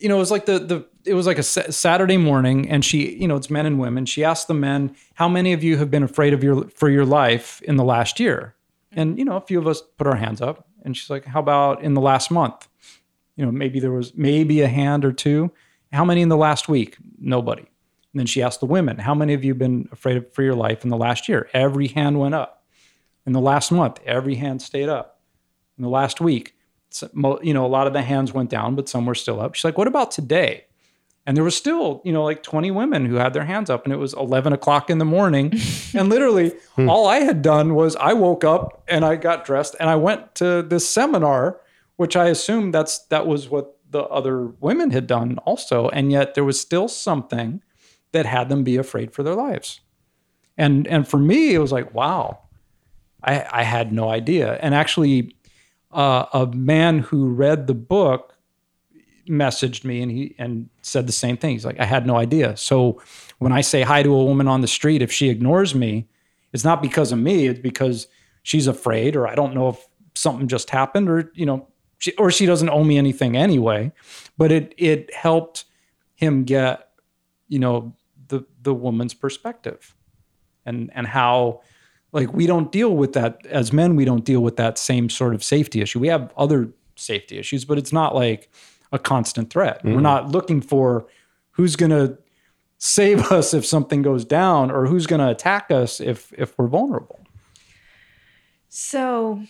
you know, it was like the the it was like a Saturday morning, and she, you know, it's men and women. She asked the men, "How many of you have been afraid of your for your life in the last year?" And you know, a few of us put our hands up, and she's like, "How about in the last month?" You know, maybe there was maybe a hand or two. How many in the last week? Nobody. And then she asked the women, "How many of you been afraid of for your life in the last year?" Every hand went up. In the last month, every hand stayed up. In the last week, so- you know, a lot of the hands went down, but some were still up. She's like, "What about today?" And there was still, you know, like 20 women who had their hands up, and it was 11 o'clock in the morning. and literally, hmm. all I had done was I woke up and I got dressed and I went to this seminar, which I assumed that's that was what the other women had done also. And yet there was still something that had them be afraid for their lives. And and for me, it was like, wow, I, I had no idea. And actually, uh, a man who read the book messaged me and he and said the same thing. He's like, I had no idea. So when I say hi to a woman on the street, if she ignores me, it's not because of me. It's because she's afraid, or I don't know if something just happened, or you know, she, or she doesn't owe me anything anyway. But it it helped him get, you know, the the woman's perspective, and and how like we don't deal with that as men we don't deal with that same sort of safety issue. We have other safety issues but it's not like a constant threat. We're not looking for who's going to save us if something goes down or who's going to attack us if if we're vulnerable. So,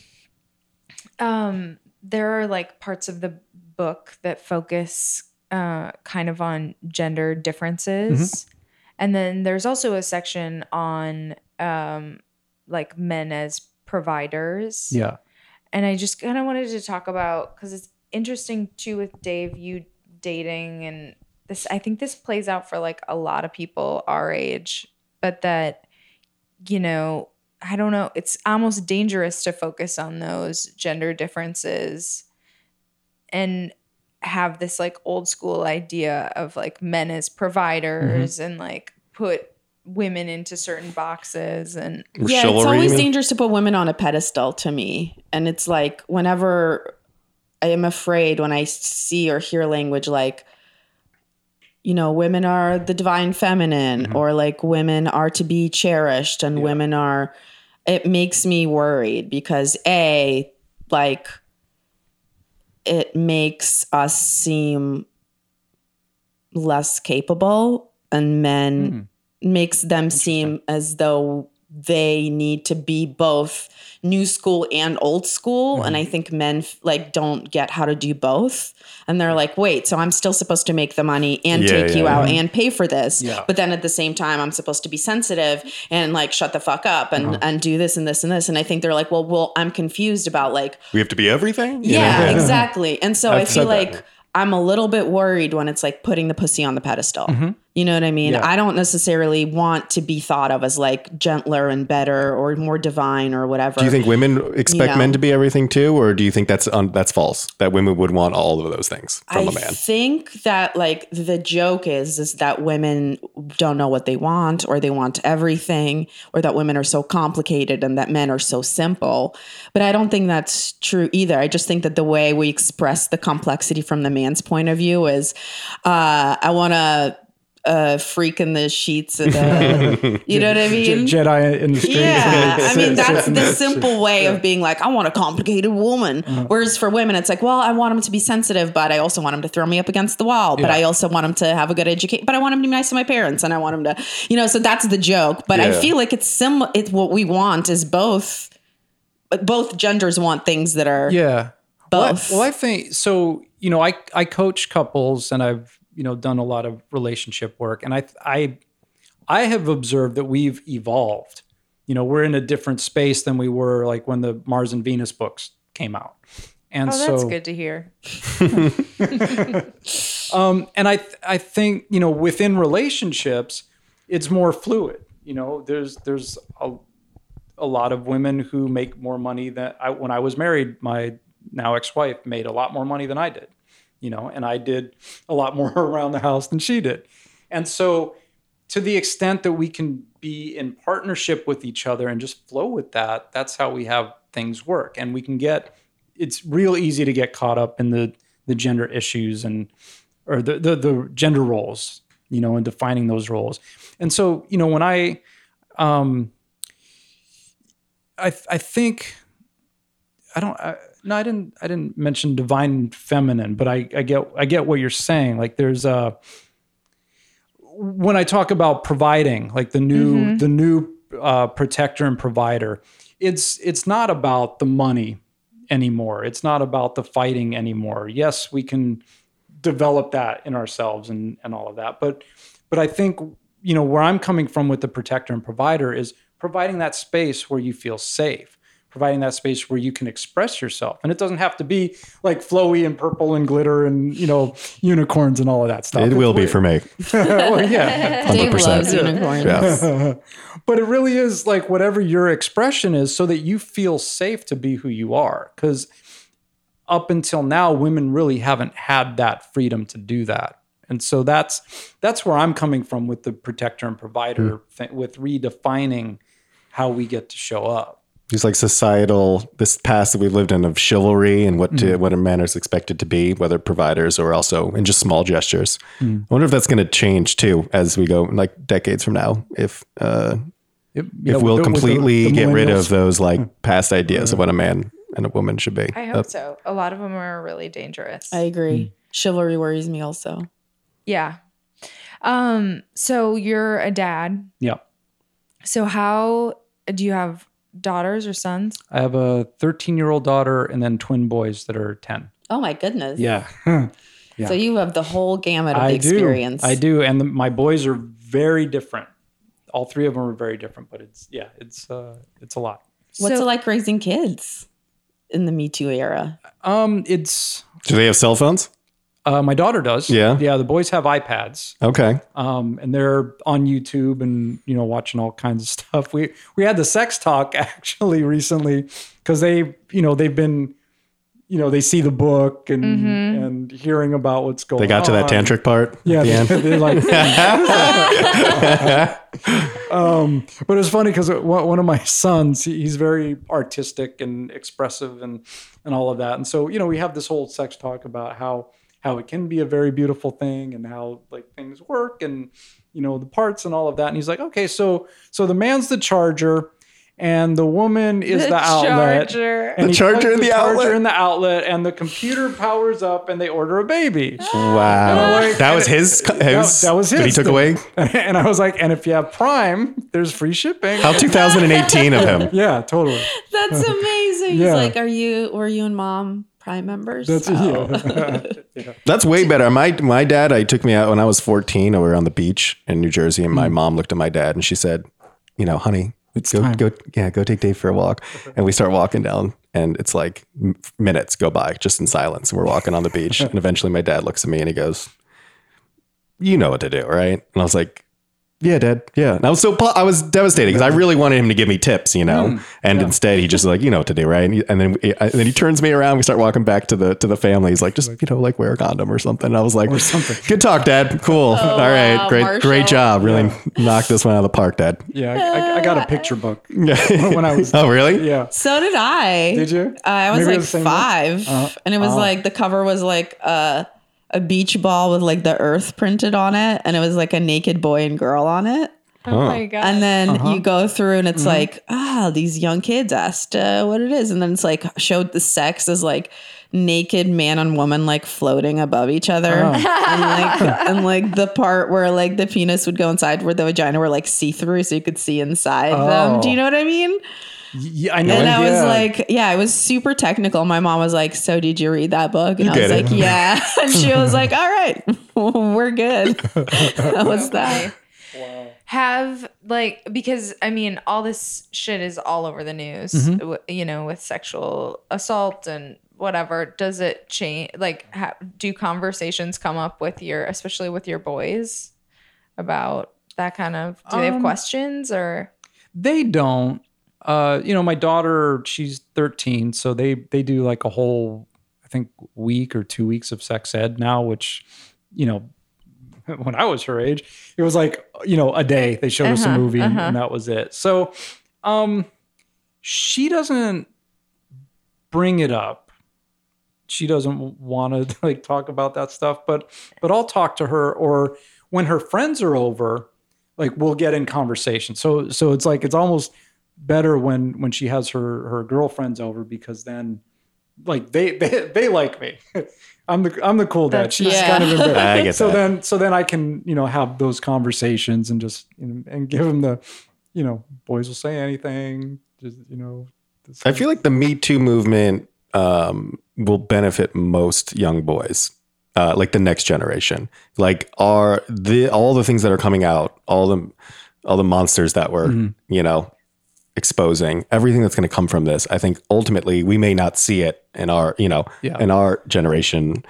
um, there are like parts of the book that focus uh, kind of on gender differences. And then there's also a section on um, like men as providers. yeah And I just kind of wanted to talk about because it's interesting too with Dave, you dating, and this, I think this plays out for like a lot of people our age, but that, you know, I don't know, it's almost dangerous to focus on those gender differences and have this like old school idea of like men as providers mm-hmm. and like put women into certain boxes and yeah, Chivalry, it's always dangerous to put women on a pedestal to me. And it's like whenever I am afraid when I see or hear language like, you know, women are the divine feminine or like women are to be cherished and women are, it makes me worried because A, like, it makes us seem less capable and men makes them seem as though they need to be both new school and old school and i mm-hmm. think men like don't get how to do both and they're like wait so i'm still supposed to make the money and Yeah, take you yeah. out and pay for this Yeah. but then at the same time i'm supposed to be sensitive and like shut the fuck up and uh-huh. and do this and this and this and i think they're like well well i'm confused about like We have to be everything. Yeah, exactly. And so i I've feel said that. like I'm a little bit worried when it's like putting the pussy on the pedestal. Mm-hmm. You know what I mean? Yeah. I don't necessarily want to be thought of as like gentler and better or more divine or whatever. Do you think women expect know. men to be everything too, or do you think that's un- that's false? That women would want all of those things from I a man? I think that like the joke is is that women don't know what they want or they want everything or that women are so complicated and that men are so simple. But I don't think that's true either. I just think that the way we express the complexity from the man's point of view is uh I want to uh freak in the sheets of the you know what I mean? Je- jedi in the streets Yeah, I mean that's the simple way of being like, I want a complicated woman. Uh-huh. Whereas for women, it's like, well, I want him to be sensitive, but I also want him to throw me up against the wall. But Yeah. I also want him to have a good education. But I want him to be nice to my parents, and I want him to, you know. So that's the joke. But I feel like it's similar. It's what we want is both. Both genders want things that are yeah Well, I- both. Well, I think so. You know, I I coach couples, and I've you know done a lot of relationship work, and I I I have observed that we've evolved. You know, we're in a different space than we were like when the Mars and Venus books came out, and oh so that's good to hear um, and I th- I think you know within relationships, it's more fluid. You know, there's there's a, a lot of women who make more money than I when I was married. My now ex-wife made a lot more money than I did. You know, and I did a lot more around the house than she did. And so, to the extent that we can be in partnership with each other and just flow with that, that's how we have things work. And we can get. It's real easy to get caught up in the the gender issues and or the, the the gender roles, you know, and defining those roles. And so, you know, when I um I I think I don't I, no, I didn't I didn't mention divine feminine, but I I get I get what you're saying. Like there's a when I talk about providing, like the new the new uh, protector and provider, it's it's not about the money anymore. It's not about the fighting anymore. Yes, we can develop that in ourselves and and all of that. But but I think you know where I'm coming from with the protector and provider is providing that space where you feel safe providing that space where you can express yourself and it doesn't have to be like flowy and purple and glitter and you know unicorns and all of that stuff It It's will be for me. well, yeah 100%. loves unicorns. Yeah. but it really is like whatever your expression is so that you feel safe to be who you are because up until now women really haven't had that freedom to do that and so that's that's where i'm coming from with the protector and provider hmm. thing with redefining how we get to show up It's like societal, this past that we've lived in of chivalry and what to, what a man is expected to be, whether providers or also in just small gestures. I wonder if that's going to change too as we go like decades from now. If uh, If, if we'll completely get rid of those like past ideas of what a man and a woman should be. I hope so. A lot of them are really dangerous. I agree. Chivalry worries me also. yeah. Um. So you're a dad. yeah So how do you have daughters or sons? i have a 13 year old daughter and then twin boys that are 10 Oh my goodness. yeah So you have the whole gamut of I experience. do. I do, and the, my boys are very different. All three of them are very different, but it's yeah, it's uh, it's a lot. What's So- it like raising kids in the Me Too era? Um, it's Do they have cell phones? Uh, my daughter does. Yeah. yeah. The boys have iPads, Okay. um, and they're on YouTube and you know watching all kinds of stuff. We we had the sex talk actually recently because they you know they've been you know they see the book and and hearing about what's going. They got to that tantric part Yeah, at the end. they, they're like. um, but it's funny because one one of my sons, he's very artistic and expressive and and all of that, and so you know we have this whole sex talk about how how it can be a very beautiful thing and how like things work and you know the parts and all of that, and he's like, okay, so so the man's the charger. And the woman is the, The outlet. charger. And The he charger plugs in the charger outlet. in the outlet, and the computer powers up, and they order a baby. Wow. like- that was his. his that was his That he took thing. away. and I was like, and if you have Prime, there's free shipping. How 2018 of him. yeah, totally. That's amazing. He's like, are you, were you and mom Prime members? That's Oh. yeah. That's way better. My my dad, I took me out when I was 14. and We were on the beach in New Jersey, and my mm. mom looked at my dad and she said, "You know, honey, go time." go yeah, go take Dave for a walk." And we start walking down, and it's like minutes go by just in silence, and we're walking on the beach. and eventually, my dad looks at me and he goes, "You know what to do, right?" And I was like. Yeah, Dad. Yeah, and I was so pu- I was devastated because I really wanted him to give me tips, you know, and instead he just like you know what to do, right? And, he, and then he, and then he turns me around. We start walking back to the to the family. He's like, just you know, like wear a condom or something. And I was like, something. Good talk, Dad. Cool. All right, wow, great, Marshall. great job. Really knocked this one out of the park, Dad. Yeah, I, I, I got a picture book when I was. oh, really? Yeah. So did I. Did you? Uh, I was Maybe like the five, Uh, and it was oh. like the cover was like a a beach ball with like the Earth printed on it, and it was like a naked boy and girl on it. Oh my god. And then Uh-huh. you go through, and it's Mm-hmm. like, ah, these young kids asked uh, what it is, and then it's like showed the sex as like naked man and woman like floating above each other, Oh. and like and like the part where like the penis would go inside, where the vagina were like see through, so you could see inside them. Do you Oh. know what I mean? Yeah, I know. And I was like, yeah, it was super technical. My mom was like, So did you read that book? And You I was get it. like, Yeah. And she was like, All right, we're good. That was that. Wow. have like because I mean all this shit is all over the news, Mm-hmm. you know, with sexual assault and whatever. Does it change? Like, ha- do conversations come up with your, especially with your boys, about that kind of? Do they have Um, questions or? They don't. Uh, you know, my daughter, she's 13, so they they do like a whole, I think, week or two weeks of sex ed now, which, you know, when I was her age, it was like, you know, a day they showed us a Uh-huh, movie and, uh-huh. and that was it. So, um, she doesn't bring it up. She doesn't want to like talk about that stuff, but but I'll talk to her or when her friends are over, like we'll get in conversation. So so it's like it's almost better when when she has her her girlfriends over because then like they they, they like me. I'm the I'm the cool dad. That's- She's yeah. kind of embarrassed. I get so that. then so then I can you know have those conversations and just you know, and give them the you know boys will say anything just you know I feel like the Me Too movement um, will benefit most young boys. uh, like the next generation. Like are the all the things that are coming out, all the all the monsters that we're you know exposing, everything that's going to come from this. I think ultimately we may not see it in our you know Yeah. in our generation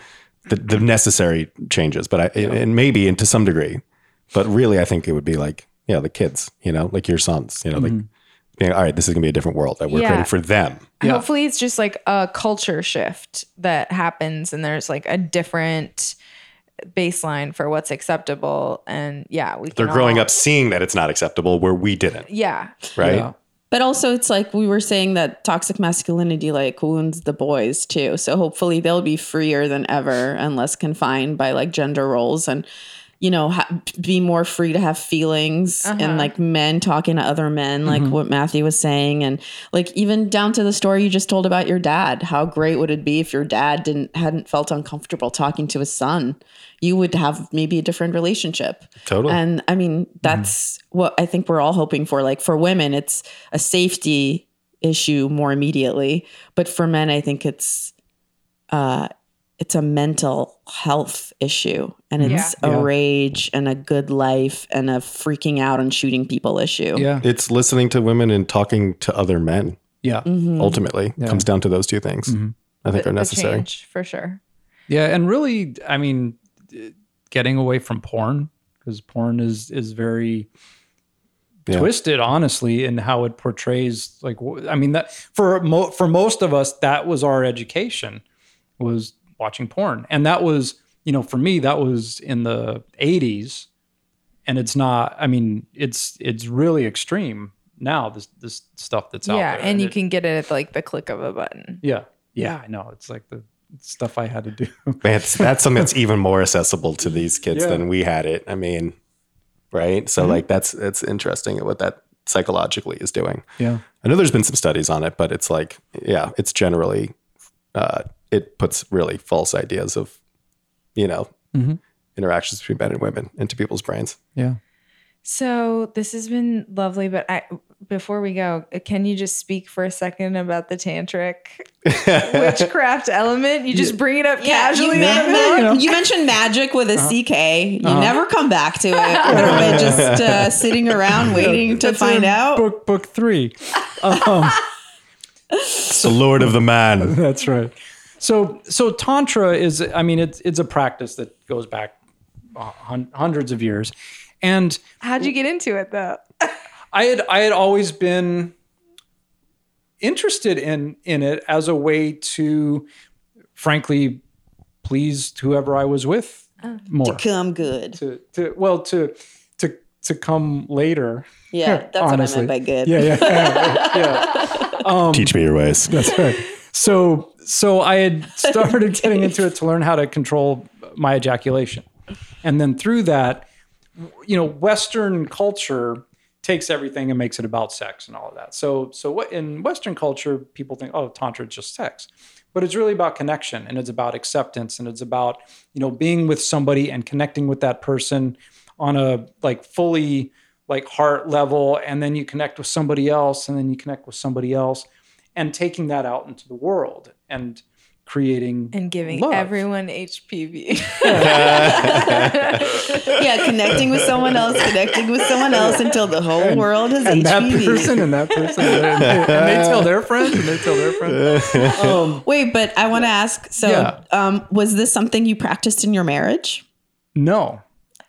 the, the necessary changes, but I and maybe and to some degree, but really I think it would be like yeah the kids, you know, like your sons, you know, like mm-hmm. being all right, this is going to be a different world that we're Yeah. creating for them. Yeah. Hopefully, it's just like a culture shift that happens, and there's like a different baseline for what's acceptable. And yeah, we They're can growing all- up seeing that it's not acceptable where we didn't, Yeah, right? Yeah. But also, it's like we were saying that toxic masculinity like wounds the boys too. So hopefully, they'll be freer than ever and less confined by like gender roles and you know ha- be more free to have feelings and uh-huh. like men talking to other men, like mm-hmm. what Matthew was saying, and like even down to the story you just told about your dad. How great would it be if your dad didn't hadn't felt uncomfortable talking to his son? You would have maybe a different relationship. Totally. And I mean, mm-hmm. that's what I think we're all hoping for. Like for women, it's a safety issue more immediately, but for men, I think it's uh it's a mental health issue and it's Yeah. a Yeah. rage and a good life and a freaking out and shooting people issue. Yeah. It's listening to women and talking to other men. Yeah. Ultimately, comes down to those two things. I think are necessary. change for sure. Yeah, and really, I mean, uh, getting away from porn because porn is is very Yeah. twisted, honestly, in how it portrays. Like, I mean, that for mo- for most of us, that was our education was watching porn, and that was, you know, for me, that was in the '80s, and it's not. I mean, it's it's really extreme now. This this stuff that's out there. yeah, there, and you it- can get it at like the click of a button. yeah, yeah, I know. It's like the stuff I had to do. That's that's something that's even more accessible to these kids Yeah. than we had it. I mean, right? So like that's it's interesting what that psychologically is doing. yeah. I know there's been some studies on it, but it's like yeah, it's generally uh, it puts really false ideas of you know interactions between men and women into people's brains. Yeah. So this has been lovely, but I before we go, can you just speak for a second about the tantric witchcraft element? You just bring it up Yeah, you, casually. men- out of men- nowhere? you mentioned magic with a Uh-huh. CK. You never come back to it. We're just uh, sitting around waiting to That's find out. Book book three. the Lord of the Man. That's right. So so tantra is I mean it's it's a practice that goes back uh, hundreds of years, and How'd you get into it though? I had I had always been interested in in it as a way to, frankly, please whoever I was with more. To come good. To, to well to to to come later. Yeah, that's honestly. what I meant by good. Yeah, yeah, yeah. yeah. Teach me your ways. That's right. So so I had started getting into it to learn how to control my ejaculation. And then through that, you know, Western culture takes everything and makes it about sex and all of that. So so what in Western culture, people think, oh, tantra is just sex. But it's really about connection and it's about acceptance and it's about, you know, being with somebody and connecting with that person on a like fully like heart level and then you connect with somebody else and then you connect with somebody else and taking that out into the world and creating And giving love. everyone HPV. Yeah, connecting with someone else, connecting with someone else until the whole world has and that HPV. person and that person and they, and they tell their friends and they tell their friends um, Wait, but I want to ask. So, Yeah. um, was this something you practiced in your marriage? no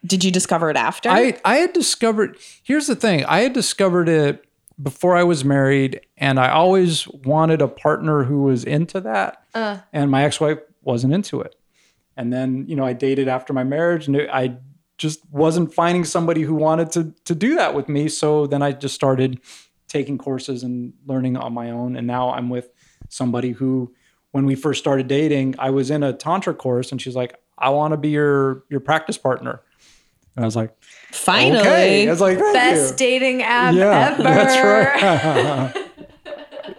Did you discover it after? I, I had discovered here's the thing i had discovered it before i was married and i always wanted a partner who was into that uh. and my ex-wife wasn't into it. And then you know i dated after my marriage and i just wasn't finding somebody who wanted to to do that with me so then i just started taking courses and learning on my own and now i'm with somebody who when we first started dating i was in a tantra course and she's like i want to be your your practice partner. And i was like Finally. Okay. I was like, thank Best you. dating app Yeah, ever. that's right.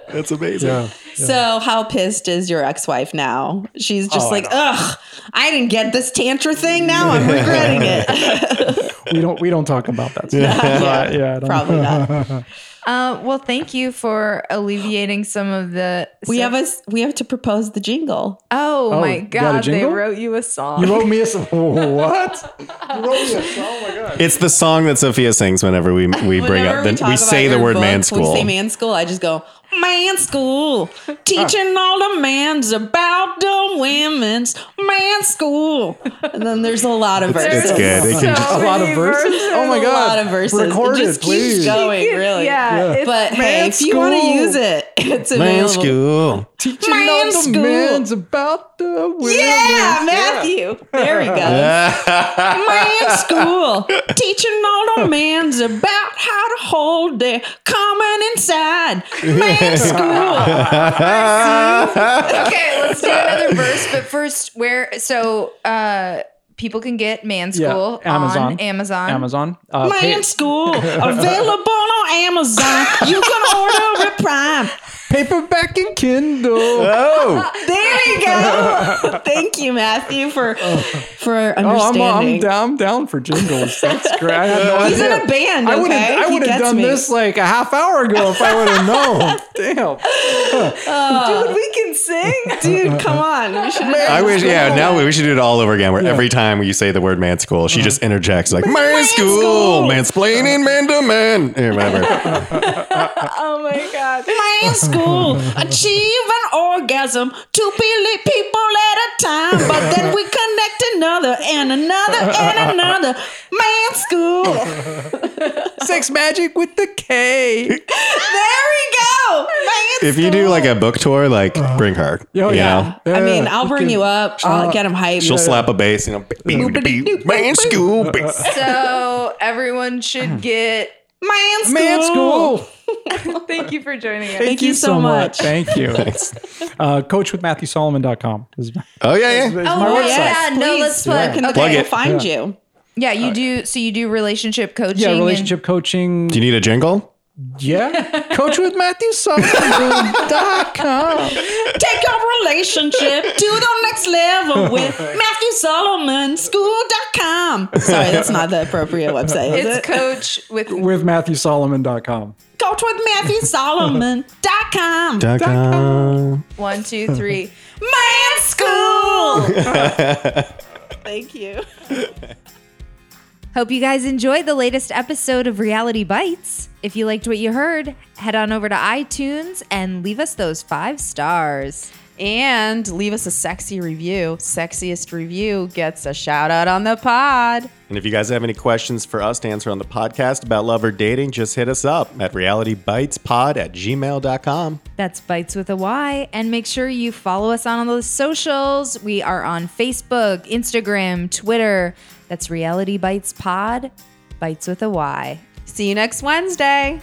That's amazing. yeah. So, how pissed is your ex-wife now? She's just Oh, like, know. ugh, I didn't get this tantra thing. Now I'm regretting it. We don't we don't talk about that stuff. yeah, yeah, I don't- probably not. Uh, well, thank you for alleviating some of the. We have a s- we have to propose the jingle. Oh, Oh, my you got a God! They jingle? wrote you a song. You wrote me a song. What? You wrote me a song? Oh my god. It's the song that Sofiya sings whenever we we bring Whenever up the, talk we about say the your word book, man We say man school. I just go man school, teaching all the mans about the women's man school. And then there's a lot of verses. It's good. It can just- A lot of many verses. Oh my god! a lot of verses. Record it just it, please. keeps going, really. Yeah, it's But hey, man if you want to school. use it, it's man available. school. Teaching Man all the school. men's about the women. Yeah, Matthew. There we go. man school. Teaching all the mans about how to hold their common inside. Man school. okay, let's do another verse. But first, where so uh people can get Man Yeah, Amazon. on Amazon. Amazon. Uh, pay- School available on Amazon. You can order it Prime. paperback and Kindle. Oh, There you go. Thank you, Matthew, for for understanding. Oh, I'm. I'm down, I'm down for jingles. That's great. I had no He's idea. in a band. I would okay? have I would have done me. this like a half hour ago if I would have known. Damn. Dude, we can sing. dude. Come on. We should I wish. Yeah, now we, we should do it all over again. Where every time you say the word man school, she just interjects like man school, school." mansplaining man to man, or whatever. Oh my god. Man school, achieve an orgasm, two billion people at a time. But then we connect another and another and another. Man school. Sex magic with the K. There we go. Man If you do like a book tour, like Uh-huh. bring her. Oh, you yeah. know? I mean, I'll bring you up. I'll get him hyped. She'll slap a bass, you know. Man school. So everyone should get. Man school. Man school. Thank you for joining us. Thank you so much. Thank you. Uh, coachwithmatthewsolomon.com is my, Oh yeah, yeah. is my Oh, website. yeah. no, let's plug- Where can okay. Plug people it. find you? Yeah, you do. So you do relationship coaching. Yeah, and- relationship coaching. Do you need a jingle? Yeah. coachwithmatthewsolomon.com. Take your relationship to the next level with Matthew Solomon School.com. Sorry, that's not the appropriate website. Is It's it? coach with with matthewsolomon.com. Coach with Matthew Solomon.com. Dot com. one, two, three. Man School. Thank you. Hope you guys enjoyed the latest episode of Reality Bytes. If you liked what you heard, head on over to iTunes and leave us those five stars. And leave us a sexy review. Sexiest review gets a shout out on the pod. And if you guys have any questions for us to answer on the podcast about love or dating, just hit us up at realitybytespod at gmail.com. That's Bytes with a Y. And make sure you follow us on all the socials. We are on Facebook, Instagram, Twitter. That's Reality Bytes Pod, Bytes with a Y. See you next Wednesday.